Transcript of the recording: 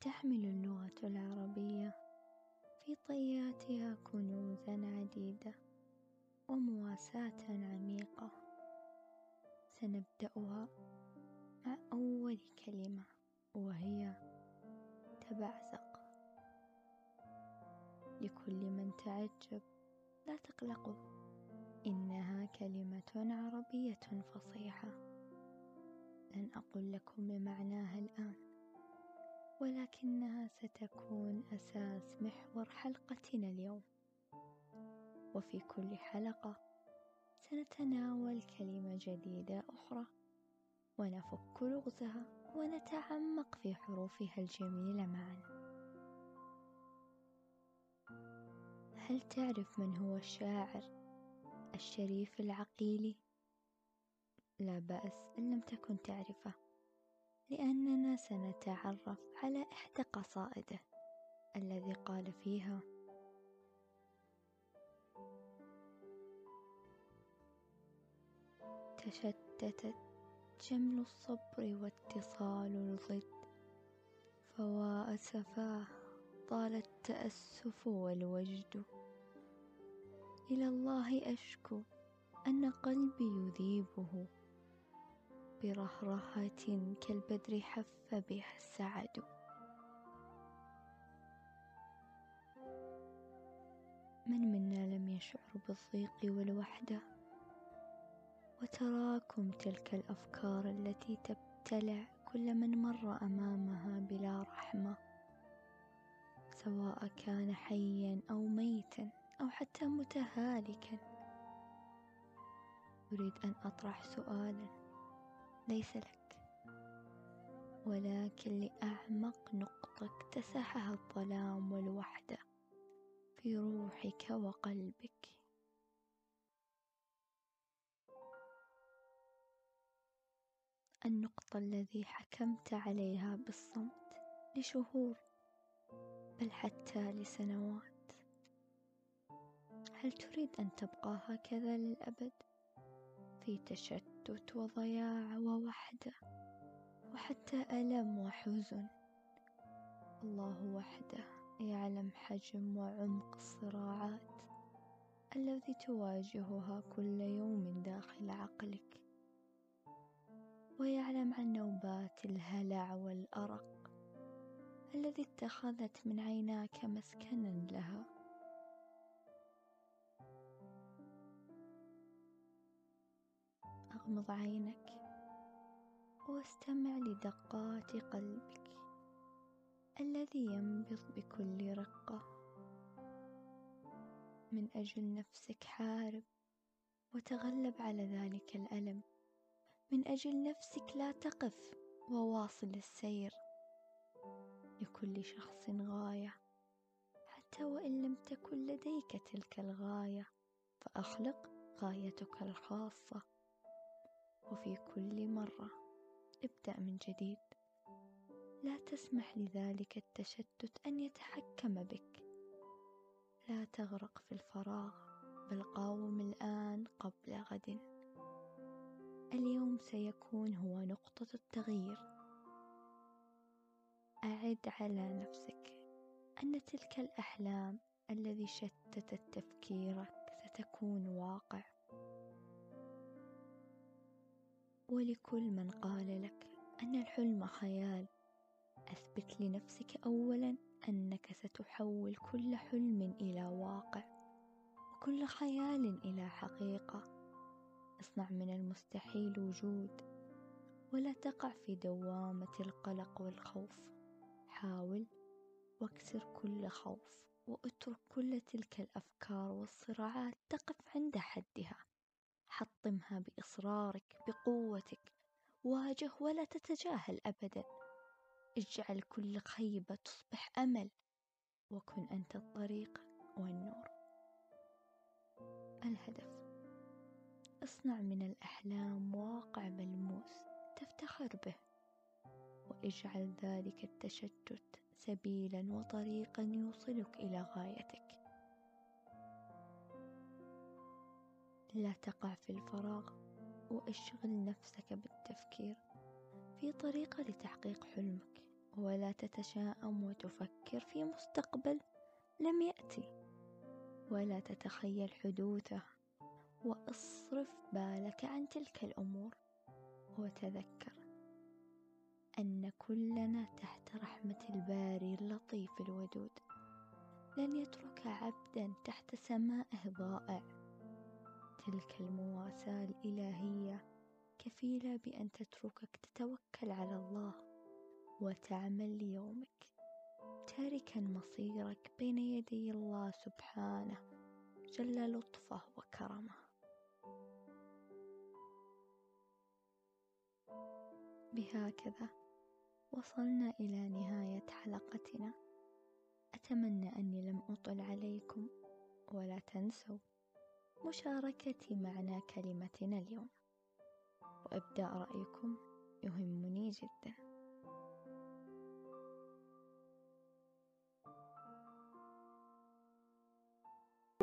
تحمل اللغة العربية. في طياتها كنوزا عديدة ومواساة عميقة. سنبدأها مع أول كلمة وهي تبعزق. لكل من تعجب لا تقلقوا إنها كلمة عربية فصيحة. لن أقول لكم بمعناها الآن. ولكنها ستكون أساس محور حلقتنا اليوم. وفي كل حلقة سنتناول كلمة جديدة أخرى ونفك لغزها ونتعمق في حروفها الجميلة معا هل تعرف من هو الشاعر الشريف العقيلي؟ لا بأس إن لم تكن تعرفه. لأننا سنتعرف على إحدى قصائده الذي قال فيها تشتتت جمل الصبر واتصال الضد فوا أسفاه طال التأسف والوجد. إلى الله أشكو أن قلبي يذيبه. برهرهة كالبدر حف بها السعد. من منا لم يشعر بالضيق والوحدة؟ وتراكم تلك الأفكار التي تبتلع كل من مر أمامها بلا رحمة سواء كان حيا أو ميتا أو حتى متهالكا. أريد أن أطرح سؤالا. ليس لك. ولكن لأعمق نقطة اكتسحها الظلام والوحدة في روحك وقلبك. النقطة الذي حكمت عليها بالصمت لشهور بل حتى لسنوات. هل تريد أن تبقى هكذا للأبد؟ في تشتت وضياع ووحدة وحتى ألم وحزن. الله وحده يعلم حجم وعمق الصراعات الذي تواجهها كل يوم داخل عقلك ويعلم عن نوبات الهلع والأرق الذي اتخذت من عيناك مسكنا لها. أغمض عينك واستمع لدقات قلبك الذي ينبض بكل رقة. من أجل نفسك حارب وتغلب على ذلك الألم. من أجل نفسك لا تقف وواصل السير. لكل شخص غاية حتى وإن لم تكن لديك تلك الغاية فأخلق غايتك الخاصة. وفي كل مرة. ابدأ من جديد. لا تسمح لذلك التشتت أن يتحكم بك. لا تغرق في الفراغ بل قاوم الآن قبل غد. اليوم سيكون هو نقطة التغيير. أعد على نفسك أن تلك الأحلام الذي شتتت تفكيرك ستكون واقع. ولكل من قال لك أن الحلم خيال. أثبت لنفسك أولا أنك ستحول كل حلم إلى واقع وكل خيال إلى حقيقة. اصنع من المستحيل وجود ولا تقع في دوامة القلق والخوف. حاول واكسر كل خوف واترك كل تلك الأفكار والصراعات تقف عند حدها. حطمها بإصرارك بقوتك واجه ولا تتجاهل أبدا. اجعل كل خيبة تصبح أمل وكن أنت الطريق والنور. الهدف اصنع من الأحلام واقع ملموس تفتخر به واجعل ذلك التشتت سبيلا وطريقا يوصلك إلى غايتك. لا تقع في الفراغ وأشغل نفسك بالتفكير. في طريقة لتحقيق حلمك ولا تتشاءم وتفكر في مستقبل لم يأتي. ولا تتخيل حدوثه وأصرف بالك عن تلك الأمور. وتذكر أن كلنا تحت رحمة الباري اللطيف الودود. لن يترك عبدا تحت سمائه ضائع. تلك المواساة الإلهية كفيلة بأن تتركك تتوكل على الله وتعمل ليومك. تاركا مصيرك بين يدي الله سبحانه جل لطفه وكرمه. بهكذا وصلنا إلى نهاية حلقتنا. أتمنى أني لم أطل عليكم ولا تنسوا مشاركتي معنى كلمتنا اليوم. وإبداء رأيكم يهمني جدا.